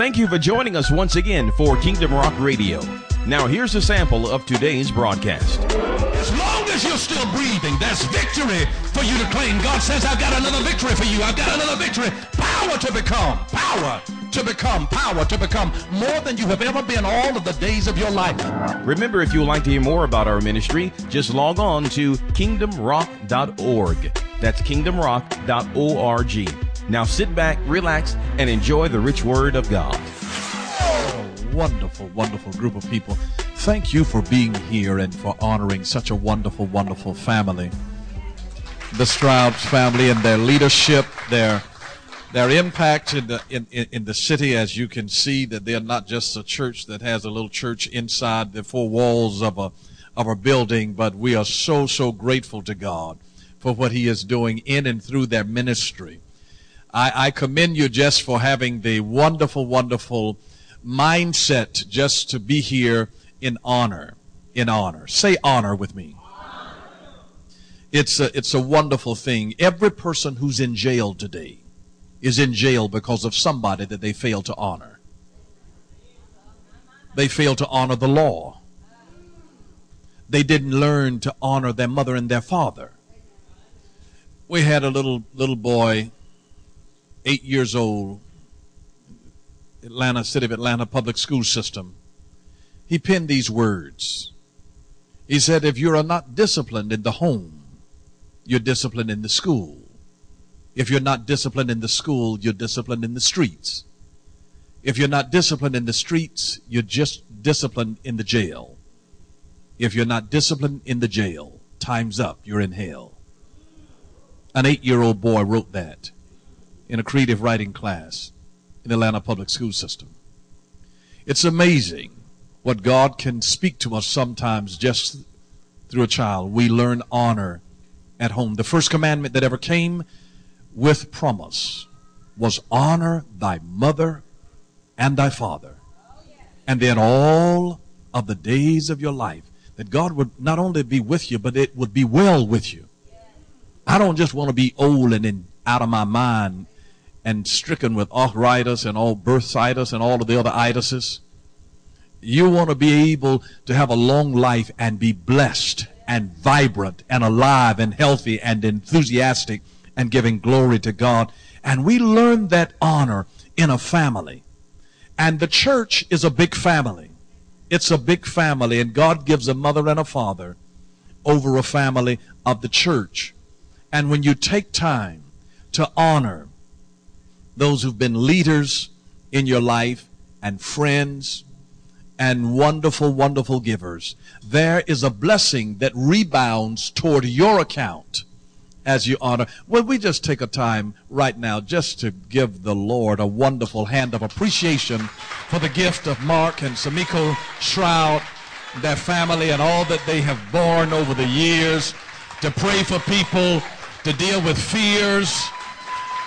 Thank you for joining us once again for Kingdom Rock Radio. Now, here's a sample of today's broadcast. As long as you're still breathing, there's victory for you to claim. God says, I've got another victory for you. I've got another victory. Power to become. Power to become. Power to become more than you have ever been all of the days of your life. Remember, if you would like to hear more about our ministry, just log on to kingdomrock.org. That's kingdomrock.org. Now sit back, relax, and enjoy the rich word of God. wonderful, wonderful group of people. Thank you for being here and for honoring such a wonderful, wonderful family. The Strouds family and their leadership, their their impact in the in, in the city, as you can see, that they're not just a church that has a little church inside the four walls of a of a building, but we are so so grateful to God for what He is doing in and through their ministry. I, I commend you just for having the wonderful, wonderful mindset just to be here in honor. In honor. Say honor with me. It's a, it's a wonderful thing. Every person who's in jail today is in jail because of somebody that they failed to honor. They failed to honor the law. They didn't learn to honor their mother and their father. We had a little little boy eight years old, Atlanta, City of Atlanta public school system. He penned these words. He said, if you are not disciplined in the home, you're disciplined in the school. If you're not disciplined in the school, you're disciplined in the streets. If you're not disciplined in the streets, you're just disciplined in the jail. If you're not disciplined in the jail, time's up. You're in hell. An eight year old boy wrote that in a creative writing class in the Atlanta public school system. It's amazing what God can speak to us sometimes just through a child. We learn honor at home. The first commandment that ever came with promise was honor thy mother and thy father. And then all of the days of your life, that God would not only be with you, but it would be well with you. I don't just want to be old and in, out of my mind and stricken with arthritis and all bursitis and all of the other itises. You want to be able to have a long life and be blessed and vibrant and alive and healthy and enthusiastic and giving glory to God. And we learn that honor in a family. And the church is a big family. It's a big family, and God gives a mother and a father over a family of the church. And when you take time to honor those who've been leaders in your life and friends and wonderful, wonderful givers. There is a blessing that rebounds toward your account as you honor. Well, we just take a time right now just to give the Lord a wonderful hand of appreciation for the gift of Mark and Samiko Stroud, their family, and all that they have borne over the years, to pray for people, to deal with fears,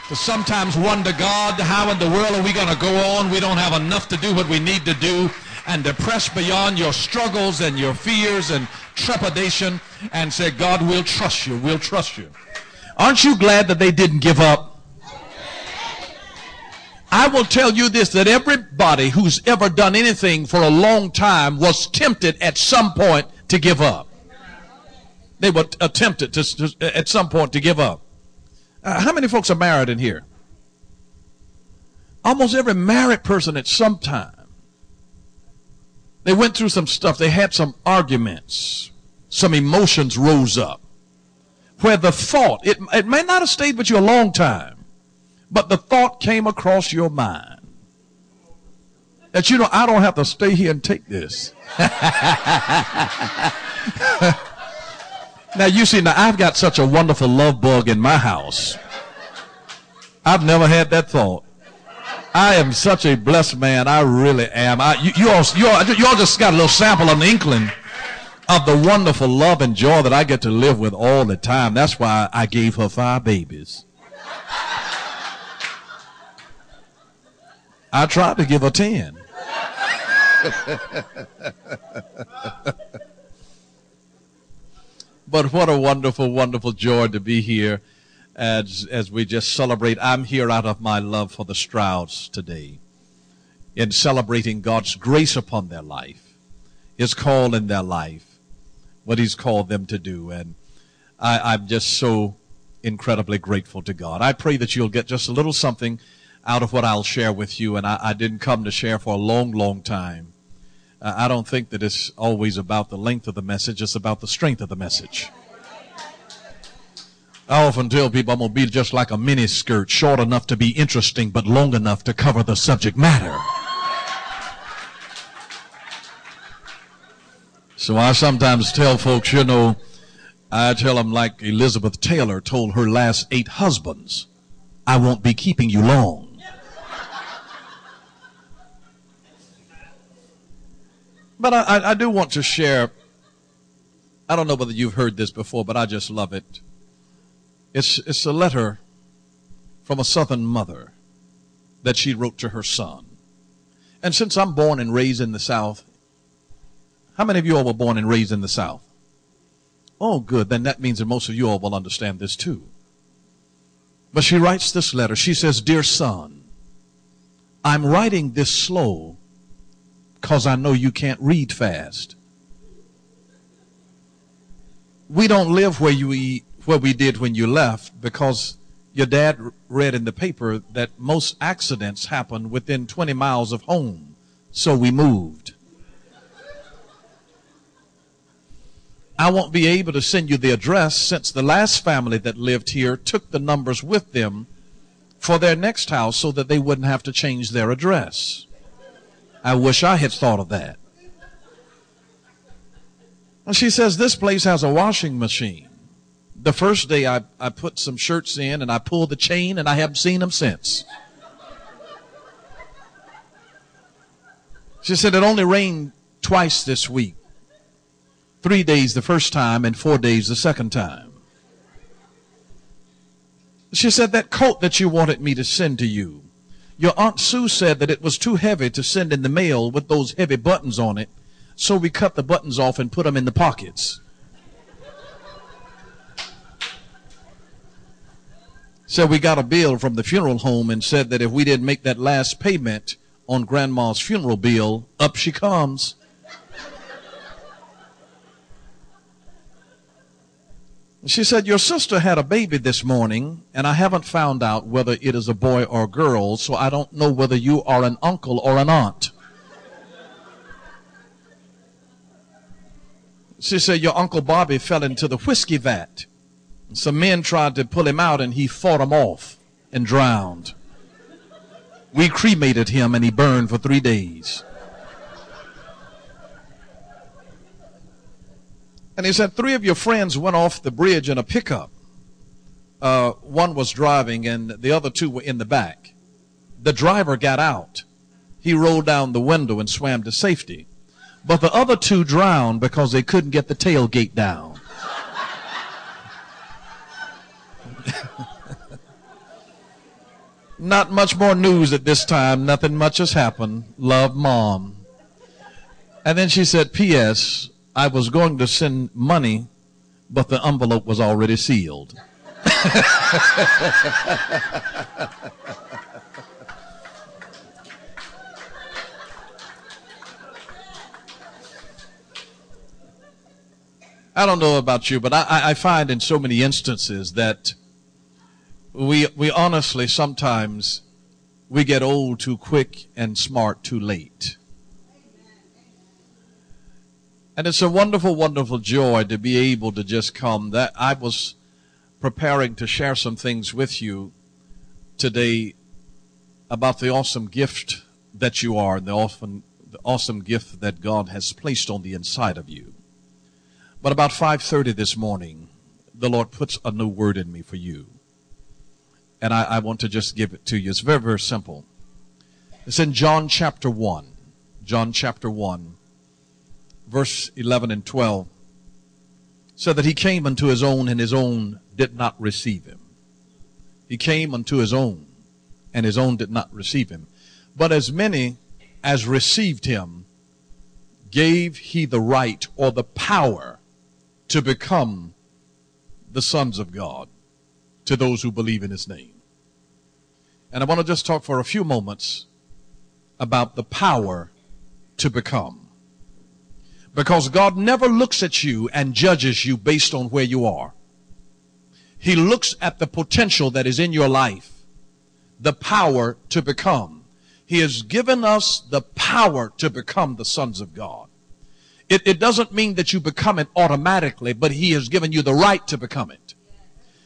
to sometimes wonder, God, how in the world are we going to go on? We don't have enough to do what we need to do. And to press beyond your struggles and your fears and trepidation and say, God, we'll trust you. We'll trust you. Aren't you glad that they didn't give up? I will tell you this, that everybody who's ever done anything for a long time was tempted at some point to give up. They were tempted to, to at some point to give up. Uh, how many folks are married in here? Almost every married person at some time. They went through some stuff. They had some arguments. Some emotions rose up. Where the thought, it, it may not have stayed with you a long time, but the thought came across your mind that you know, I don't have to stay here and take this. Now you see, now I've got such a wonderful love bug in my house. I've never had that thought. I am such a blessed man. I really am. I, you, you, all, you, all, you all just got a little sample of an inkling of the wonderful love and joy that I get to live with all the time. That's why I gave her five babies. I tried to give her ten. But what a wonderful, wonderful joy to be here as, as we just celebrate. I'm here out of my love for the Strouds today. in celebrating God's grace upon their life, His call in their life, what He's called them to do. And I, I'm just so incredibly grateful to God. I pray that you'll get just a little something out of what I'll share with you. And I, I didn't come to share for a long, long time. Uh, I don't think that it's always about the length of the message, it's about the strength of the message. I often tell people I'm going to be just like a mini skirt, short enough to be interesting, but long enough to cover the subject matter. So I sometimes tell folks, you know, I tell them like Elizabeth Taylor told her last eight husbands, I won't be keeping you long. But I, I, do want to share, I don't know whether you've heard this before, but I just love it. It's, it's a letter from a southern mother that she wrote to her son. And since I'm born and raised in the South, how many of you all were born and raised in the South? Oh, good. Then that means that most of you all will understand this too. But she writes this letter. She says, Dear son, I'm writing this slow because I know you can't read fast. We don't live where you eat, where we did when you left because your dad read in the paper that most accidents happen within 20 miles of home. So we moved. I won't be able to send you the address since the last family that lived here took the numbers with them for their next house so that they wouldn't have to change their address. I wish I had thought of that. And she says, This place has a washing machine. The first day I, I put some shirts in and I pulled the chain and I haven't seen them since. She said, It only rained twice this week three days the first time and four days the second time. She said, That coat that you wanted me to send to you, your Aunt Sue said that it was too heavy to send in the mail with those heavy buttons on it, so we cut the buttons off and put them in the pockets. So we got a bill from the funeral home and said that if we didn't make that last payment on grandma's funeral bill, up she comes. She said, Your sister had a baby this morning, and I haven't found out whether it is a boy or a girl, so I don't know whether you are an uncle or an aunt. She said, Your Uncle Bobby fell into the whiskey vat. Some men tried to pull him out, and he fought them off and drowned. We cremated him, and he burned for three days. And he said, Three of your friends went off the bridge in a pickup. Uh, one was driving, and the other two were in the back. The driver got out. He rolled down the window and swam to safety. But the other two drowned because they couldn't get the tailgate down. Not much more news at this time. Nothing much has happened. Love, mom. And then she said, P.S. I was going to send money, but the envelope was already sealed. I don't know about you, but I, I, find in so many instances that we, we honestly sometimes we get old too quick and smart too late. And it's a wonderful, wonderful joy to be able to just come. That I was preparing to share some things with you today about the awesome gift that you are and the awesome, the awesome gift that God has placed on the inside of you. But about 5.30 this morning, the Lord puts a new word in me for you. And I, I want to just give it to you. It's very, very simple. It's in John chapter 1. John chapter 1 verse 11 and 12 said that he came unto his own and his own did not receive him. He came unto his own and his own did not receive him. But as many as received him gave he the right or the power to become the sons of God to those who believe in his name. And I want to just talk for a few moments about the power to become. Because God never looks at you and judges you based on where you are. He looks at the potential that is in your life, the power to become. He has given us the power to become the sons of God. It, it doesn't mean that you become it automatically, but He has given you the right to become it.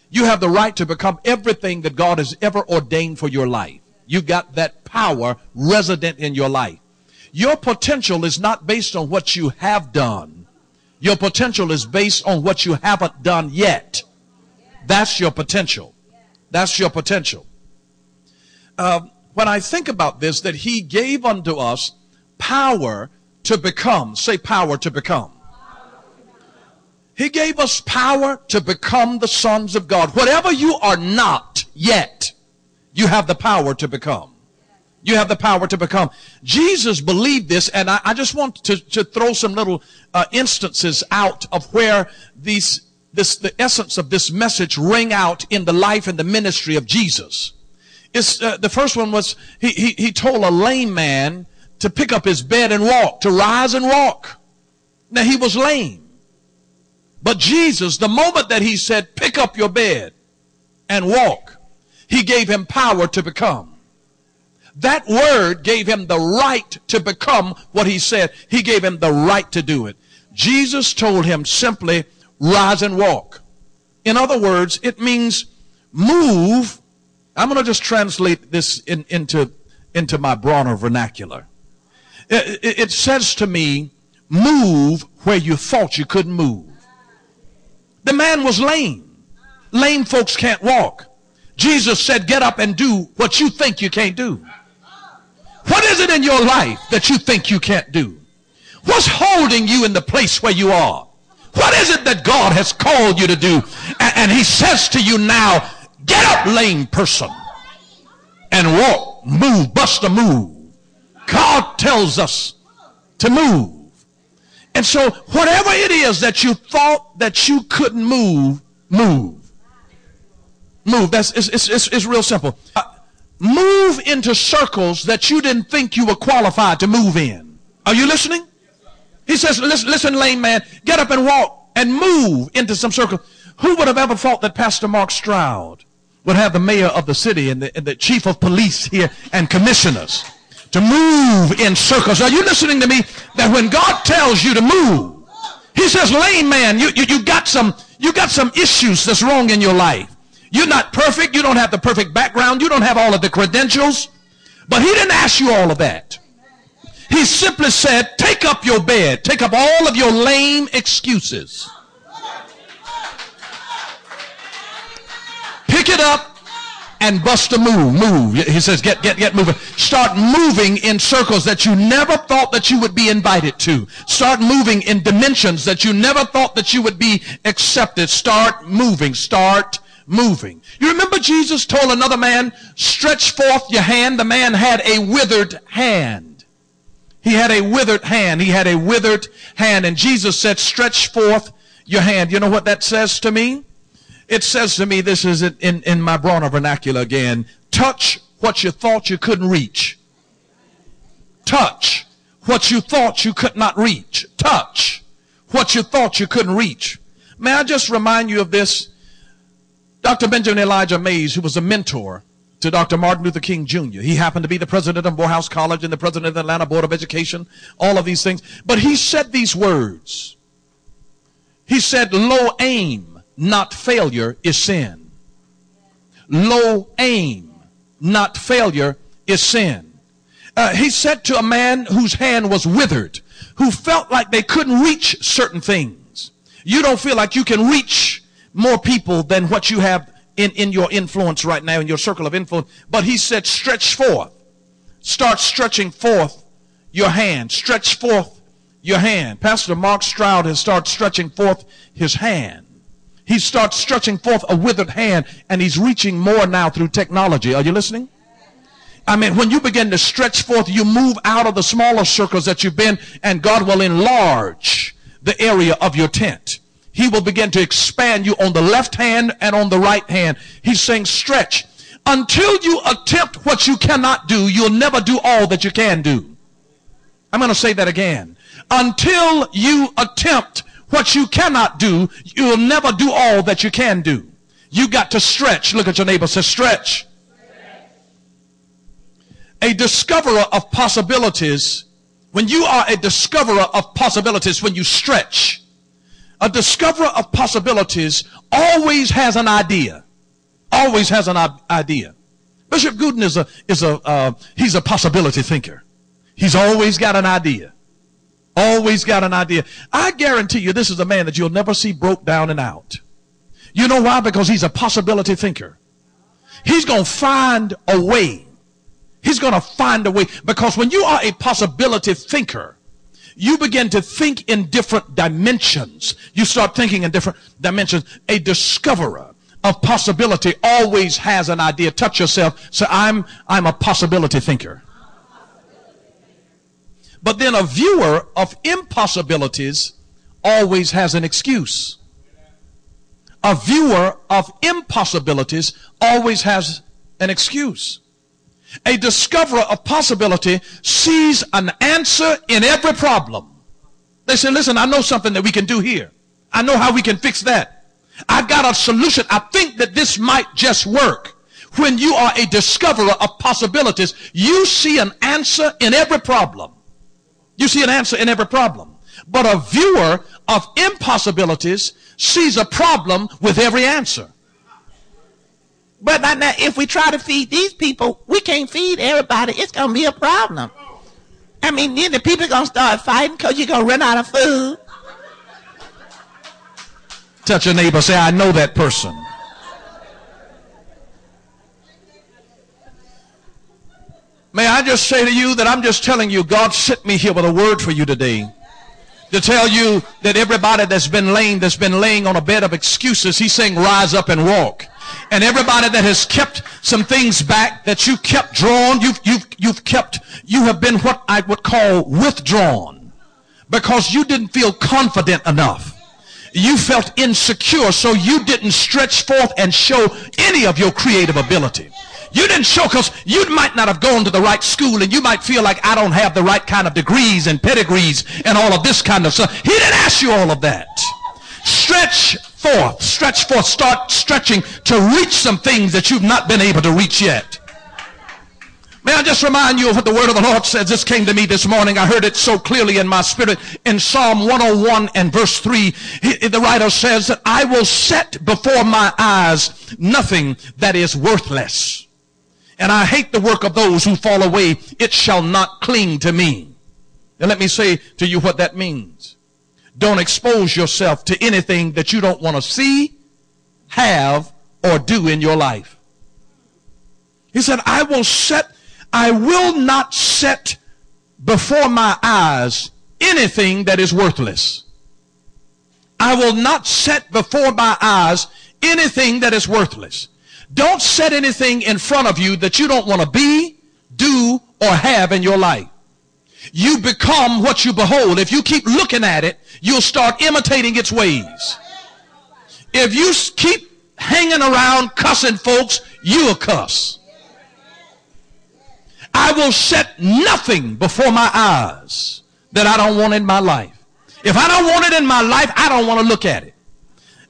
You have the right to become everything that God has ever ordained for your life. You got that power resident in your life. Your potential is not based on what you have done. Your potential is based on what you haven't done yet. That's your potential. That's your potential. Uh, when I think about this, that He gave unto us power to become. Say power to become. He gave us power to become the sons of God. Whatever you are not yet, you have the power to become. You have the power to become. Jesus believed this, and I, I just want to, to throw some little uh, instances out of where these this the essence of this message ring out in the life and the ministry of Jesus. It's, uh, the first one was he, he, he told a lame man to pick up his bed and walk, to rise and walk. Now he was lame. But Jesus, the moment that he said, pick up your bed and walk, he gave him power to become. That word gave him the right to become what he said. He gave him the right to do it. Jesus told him simply, rise and walk. In other words, it means move. I'm going to just translate this in, into, into my Bronner vernacular. It, it, it says to me, move where you thought you couldn't move. The man was lame. Lame folks can't walk. Jesus said, get up and do what you think you can't do. What is it in your life that you think you can't do? What's holding you in the place where you are? What is it that God has called you to do? And, and he says to you now, get up, lame person, and walk, move, bust a move. God tells us to move. And so whatever it is that you thought that you couldn't move, move. Move. That's it's, it's, it's, it's real simple. Uh, move into circles that you didn't think you were qualified to move in. Are you listening? He says, listen, listen, lame man, get up and walk and move into some circle. Who would have ever thought that Pastor Mark Stroud would have the mayor of the city and the, and the chief of police here and commissioners to move in circles? Are you listening to me? That when God tells you to move, he says, lame man, you, you, you got some, you got some issues that's wrong in your life. You're not perfect. You don't have the perfect background. You don't have all of the credentials. But he didn't ask you all of that. He simply said, take up your bed. Take up all of your lame excuses. Pick it up and bust a move. Move. He says, get, get, get moving. Start moving in circles that you never thought that you would be invited to. Start moving in dimensions that you never thought that you would be accepted. Start moving. Start moving. You remember Jesus told another man, stretch forth your hand. The man had a withered hand. He had a withered hand. He had a withered hand. And Jesus said, stretch forth your hand. You know what that says to me? It says to me, this is in, in my Bronner vernacular again, touch what you thought you couldn't reach. Touch what you thought you could not reach. Touch what you thought you couldn't reach. May I just remind you of this? Dr. Benjamin Elijah Mays, who was a mentor to Dr. Martin Luther King Jr. He happened to be the president of Morehouse College and the president of the Atlanta Board of Education, all of these things. But he said these words. He said, low aim, not failure, is sin. Low aim, not failure, is sin. Uh, he said to a man whose hand was withered, who felt like they couldn't reach certain things. You don't feel like you can reach more people than what you have in, in your influence right now, in your circle of influence. But he said, stretch forth. Start stretching forth your hand. Stretch forth your hand. Pastor Mark Stroud has started stretching forth his hand. He starts stretching forth a withered hand and he's reaching more now through technology. Are you listening? I mean, when you begin to stretch forth, you move out of the smaller circles that you've been and God will enlarge the area of your tent. He will begin to expand you on the left hand and on the right hand. He's saying stretch. Until you attempt what you cannot do, you'll never do all that you can do. I'm going to say that again. Until you attempt what you cannot do, you'll never do all that you can do. You got to stretch. Look at your neighbor, say stretch. A discoverer of possibilities, when you are a discoverer of possibilities, when you stretch, a discoverer of possibilities always has an idea. Always has an idea. Bishop Gooden is a, is a, uh, he's a possibility thinker. He's always got an idea. Always got an idea. I guarantee you this is a man that you'll never see broke down and out. You know why? Because he's a possibility thinker. He's going to find a way. He's going to find a way. Because when you are a possibility thinker, you begin to think in different dimensions. You start thinking in different dimensions. A discoverer of possibility always has an idea. Touch yourself. Say, I'm, I'm a possibility thinker. But then a viewer of impossibilities always has an excuse. A viewer of impossibilities always has an excuse. A discoverer of possibility sees an answer in every problem. They say, listen, I know something that we can do here. I know how we can fix that. I've got a solution. I think that this might just work. When you are a discoverer of possibilities, you see an answer in every problem. You see an answer in every problem. But a viewer of impossibilities sees a problem with every answer. But if we try to feed these people, we can't feed everybody. It's going to be a problem. I mean, then the people are going to start fighting because you're going to run out of food. Touch your neighbor, say, I know that person. May I just say to you that I'm just telling you, God sent me here with a word for you today. To tell you that everybody that's been laying, that's been laying on a bed of excuses, he's saying, rise up and walk. And everybody that has kept some things back, that you kept drawn, you've, you've, you've kept, you have been what I would call withdrawn. Because you didn't feel confident enough. You felt insecure, so you didn't stretch forth and show any of your creative ability. You didn't show because you might not have gone to the right school and you might feel like I don't have the right kind of degrees and pedigrees and all of this kind of stuff. He didn't ask you all of that. Stretch forth, stretch forth, start stretching to reach some things that you've not been able to reach yet. May I just remind you of what the word of the Lord says? This came to me this morning. I heard it so clearly in my spirit in Psalm 101 and verse 3. The writer says that I will set before my eyes nothing that is worthless and I hate the work of those who fall away. It shall not cling to me. And let me say to you what that means. Don't expose yourself to anything that you don't want to see, have, or do in your life. He said, I will set, I will not set before my eyes anything that is worthless. I will not set before my eyes anything that is worthless. Don't set anything in front of you that you don't want to be, do, or have in your life. You become what you behold. If you keep looking at it, you'll start imitating its ways. If you keep hanging around cussing folks, you'll cuss. I will set nothing before my eyes that I don't want in my life. If I don't want it in my life, I don't want to look at it.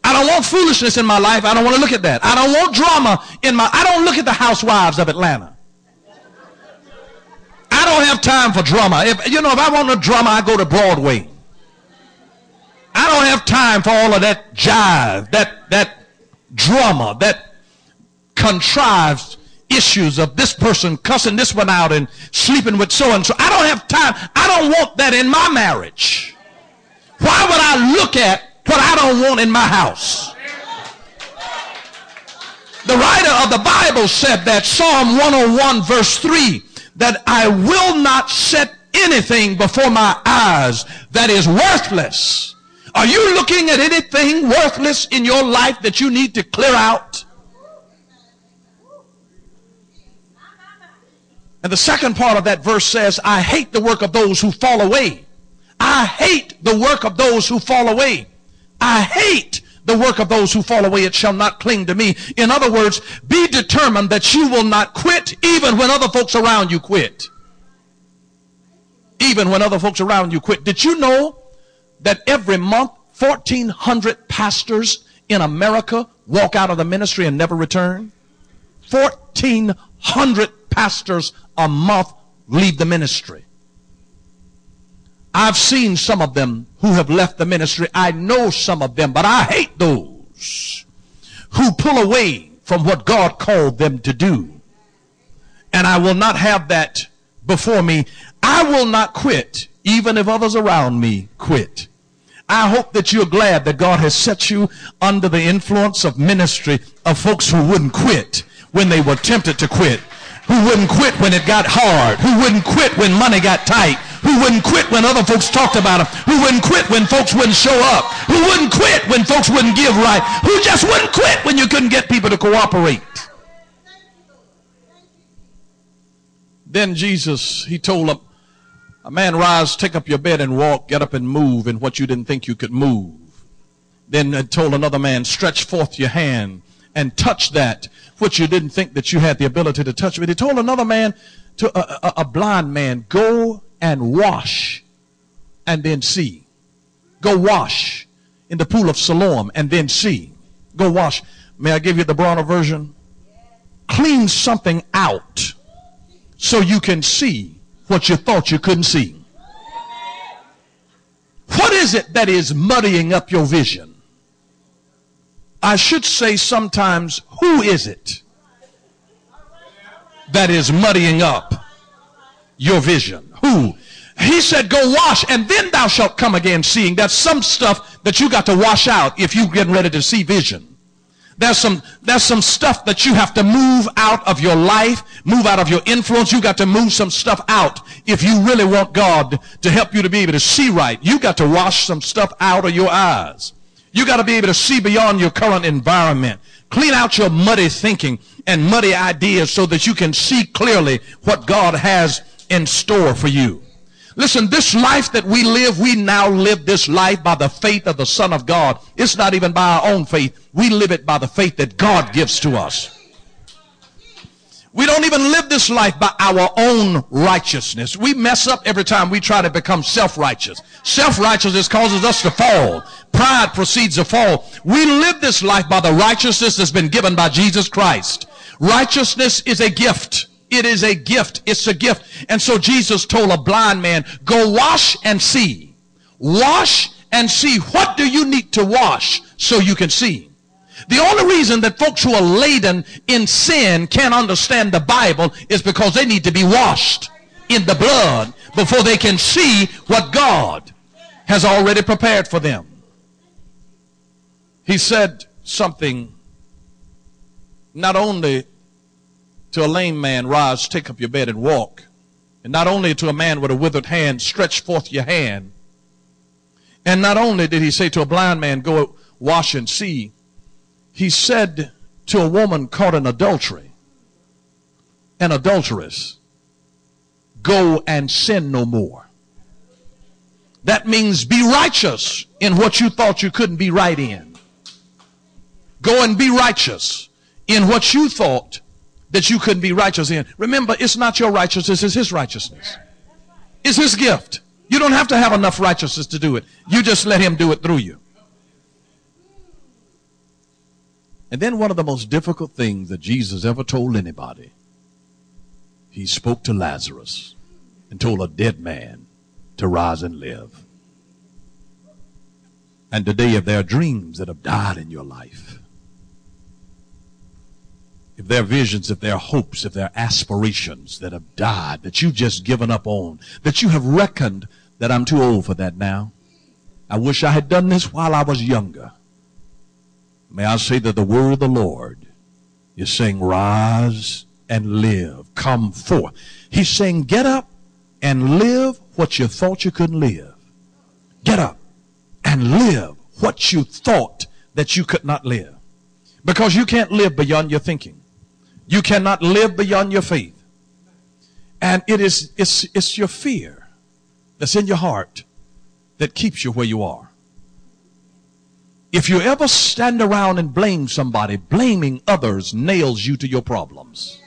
I don't want foolishness in my life. I don't want to look at that. I don't want drama in my, I don't look at the housewives of Atlanta. I don't have time for drama. If, you know, if I want a drama, I go to Broadway. I don't have time for all of that jive, that, that drama, that contrived issues of this person cussing this one out and sleeping with so and so. I don't have time. I don't want that in my marriage. Why would I look at what I don't want in my house. The writer of the Bible said that Psalm 101 verse 3 that I will not set anything before my eyes that is worthless. Are you looking at anything worthless in your life that you need to clear out? And the second part of that verse says, I hate the work of those who fall away. I hate the work of those who fall away. I hate The work of those who fall away, it shall not cling to me. In other words, be determined that you will not quit even when other folks around you quit. Even when other folks around you quit. Did you know that every month 1,400 pastors in America walk out of the ministry and never return? 1,400 pastors a month leave the ministry. I've seen some of them who have left the ministry. I know some of them, but I hate those who pull away from what God called them to do. And I will not have that before me. I will not quit, even if others around me quit. I hope that you're glad that God has set you under the influence of ministry of folks who wouldn't quit when they were tempted to quit, who wouldn't quit when it got hard, who wouldn't quit when money got tight, who wouldn't quit when other folks talked about them, who wouldn't quit when folks wouldn't show up, who wouldn't quit when folks wouldn't give right, who just wouldn't quit when you couldn't get people to cooperate. Then Jesus, he told them, a man rise, take up your bed and walk, get up and move in what you didn't think you could move. Then he told another man, stretch forth your hand and touch that which you didn't think that you had the ability to touch. But he told another man, to a, a, a blind man, go and wash and then see. Go wash in the pool of Siloam and then see. Go wash. May I give you the Bronner version? Clean something out so you can see what you thought you couldn't see. What is it that is muddying up your vision? I should say sometimes, who is it that is muddying up your vision? Who? He said, go wash and then thou shalt come again seeing. That's some stuff that you got to wash out if you're getting ready to see vision. There's some, there's some stuff that you have to move out of your life, move out of your influence. You got to move some stuff out if you really want God to help you to be able to see right. You got to wash some stuff out of your eyes. You got to be able to see beyond your current environment. Clean out your muddy thinking and muddy ideas so that you can see clearly what God has in store for you. Listen, this life that we live, we now live this life by the faith of the Son of God. It's not even by our own faith. We live it by the faith that God gives to us. We don't even live this life by our own righteousness. We mess up every time we try to become self-righteous. Self-righteousness causes us to fall. Pride precedes a fall. We live this life by the righteousness that's been given by Jesus Christ. Righteousness is a gift. It is a gift. It's a gift. And so Jesus told a blind man, go wash and see. Wash and see. What do you need to wash so you can see? The only reason that folks who are laden in sin can't understand the Bible is because they need to be washed in the blood before they can see what God has already prepared for them. He said something not only to a lame man, rise, take up your bed and walk. And not only to a man with a withered hand, stretch forth your hand. And not only did he say to a blind man, go wash and see, he said to a woman caught in adultery, an adulteress, go and sin no more. That means be righteous in what you thought you couldn't be right in. Go and be righteous in what you thought that you couldn't be righteous in. Remember, it's not your righteousness, it's his righteousness. It's his gift. You don't have to have enough righteousness to do it. You just let him do it through you. And then one of the most difficult things that Jesus ever told anybody, he spoke to Lazarus and told a dead man to rise and live. And today, if there are dreams that have died in your life, if there are visions, if there are hopes, if there are aspirations that have died, that you've just given up on, that you have reckoned that I'm too old for that now. I wish I had done this while I was younger. May I say that the word of the Lord is saying, rise and live. Come forth. He's saying, get up and live what you thought you couldn't live. Get up and live what you thought that you could not live. Because you can't live beyond your thinking. You cannot live beyond your faith. And it is, it's, it's your fear that's in your heart that keeps you where you are. If you ever stand around and blame somebody, blaming others nails you to your problems.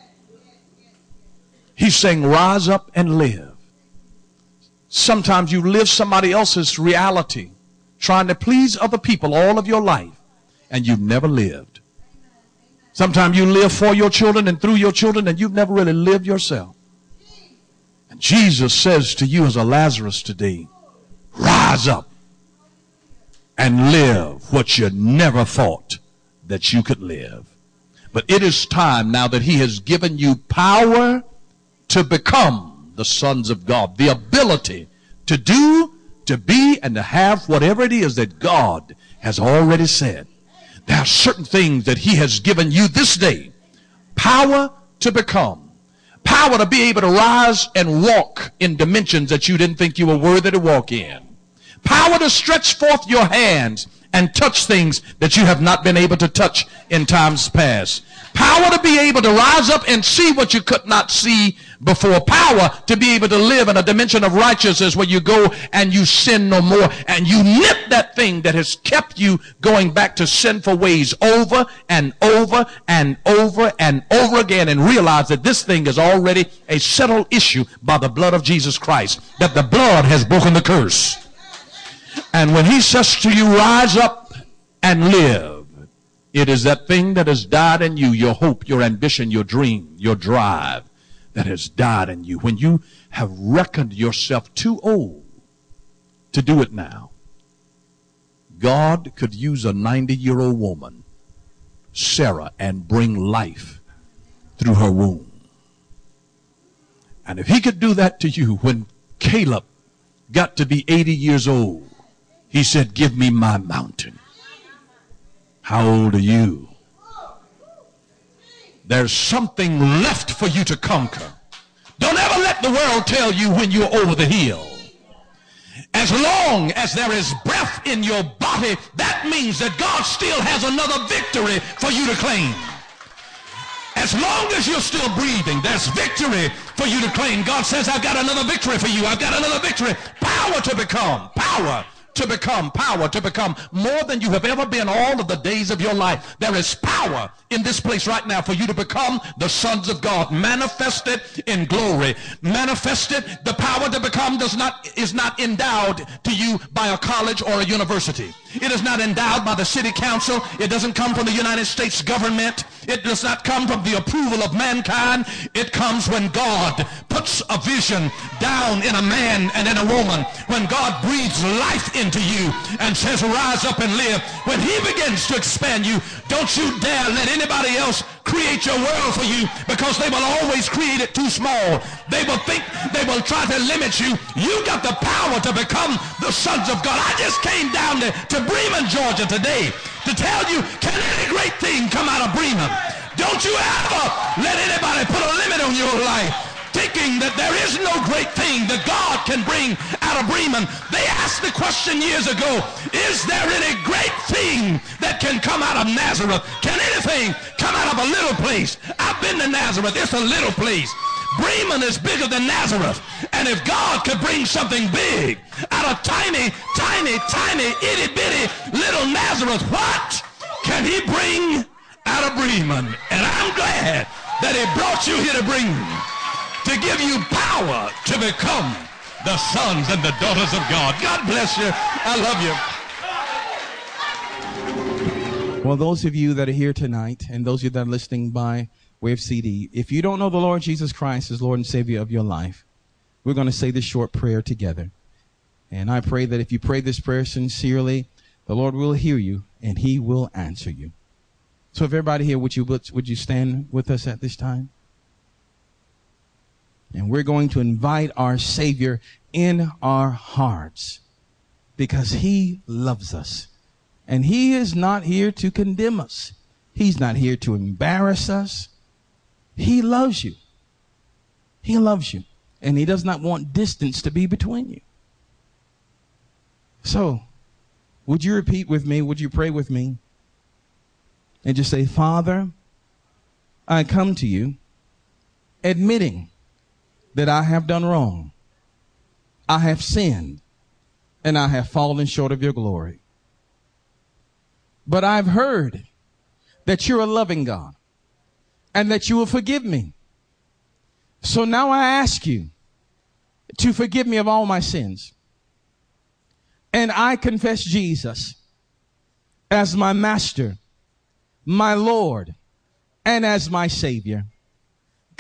He's saying, rise up and live. Sometimes you live somebody else's reality, trying to please other people all of your life, and you've never lived. Sometimes you live for your children and through your children, and you've never really lived yourself. And Jesus says to you as a Lazarus today, rise up and live what you never thought that you could live. But it is time now that he has given you power to become the sons of God, the ability to do, to be, and to have whatever it is that God has already said. There are certain things that he has given you this day. Power to become. Power to be able to rise and walk in dimensions that you didn't think you were worthy to walk in. Power to stretch forth your hands and touch things that you have not been able to touch in times past. Power to be able to rise up and see what you could not see before. Power to be able to live in a dimension of righteousness where you go and you sin no more and you nip that thing that has kept you going back to sinful ways over and over and over and over again and realize that this thing is already a settled issue by the blood of Jesus Christ. That the blood has broken the curse. And when he says to you, rise up and live, it is that thing that has died in you, your hope, your ambition, your dream, your drive that has died in you. When you have reckoned yourself too old to do it now, God could use a 90 year old woman, Sarah, and bring life through her womb. And if he could do that to you when Caleb got to be 80 years old, he said, Give me my mountain. How old are you? There's something left for you to conquer. Don't ever let the world tell you when you're over the hill. As long as there is breath in your body, that means that God still has another victory for you to claim. As long as you're still breathing, there's victory for you to claim. God says, I've got another victory for you. I've got another victory. Power to become. Power to become, power to become more than you have ever been all of the days of your life. There is power in this place right now for you to become the sons of God, manifested in glory. Manifested, the power to become does not, is not endowed to you by a college or a university. It is not endowed by the city council. It doesn't come from the United States government. It does not come from the approval of mankind. It comes when God puts a vision down in a man and in a woman. When God breathes life into you and says, rise up and live. When he begins to expand you, don't you dare let anybody else create your world for you because they will always create it too small. They will think, they will try to limit you. You got the power to become the sons of God. I just came down to, to Bremen, Georgia today to tell you, can any great thing come out of Bremen? Don't you ever let anybody put a limit on your life thinking that there is no great thing that God can bring out of Bremen. They asked the question years ago, is there any great thing that can come out of Nazareth? Can anything come out of a little place? I've been to Nazareth. It's a little place. Bremen is bigger than Nazareth. And if God could bring something big out of tiny, tiny, tiny, itty bitty little Nazareth, what can he bring out of Bremen? And I'm glad that he brought you here to Bremen to give you power to become the sons and the daughters of God. God bless you. I love you. Well, those of you that are here tonight and those of you that are listening by Wave CD. If you don't know the Lord Jesus Christ as Lord and Savior of your life, we're going to say this short prayer together. And I pray that if you pray this prayer sincerely, the Lord will hear you and he will answer you. So if everybody here, would you, would you stand with us at this time? And we're going to invite our Savior in our hearts because he loves us. And he is not here to condemn us. He's not here to embarrass us. He loves you. He loves you. And he does not want distance to be between you. So, would you repeat with me? Would you pray with me? And just say, Father, I come to you admitting that I have done wrong. I have sinned and I have fallen short of your glory. But I've heard that you're a loving God and that you will forgive me. So now I ask you to forgive me of all my sins. And I confess Jesus as my master, my Lord, and as my Savior.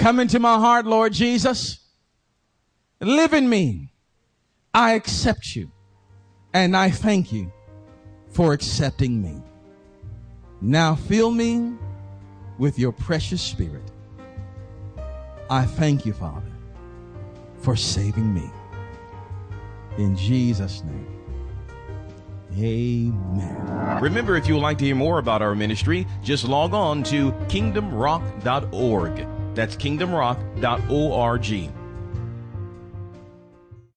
Come into my heart, Lord Jesus. Live in me. I accept you. And I thank you for accepting me. Now fill me with your precious spirit. I thank you, Father, for saving me. In Jesus' name. Amen. Remember, if you would like to hear more about our ministry, just log on to kingdomrock.org. That's kingdomrock.org.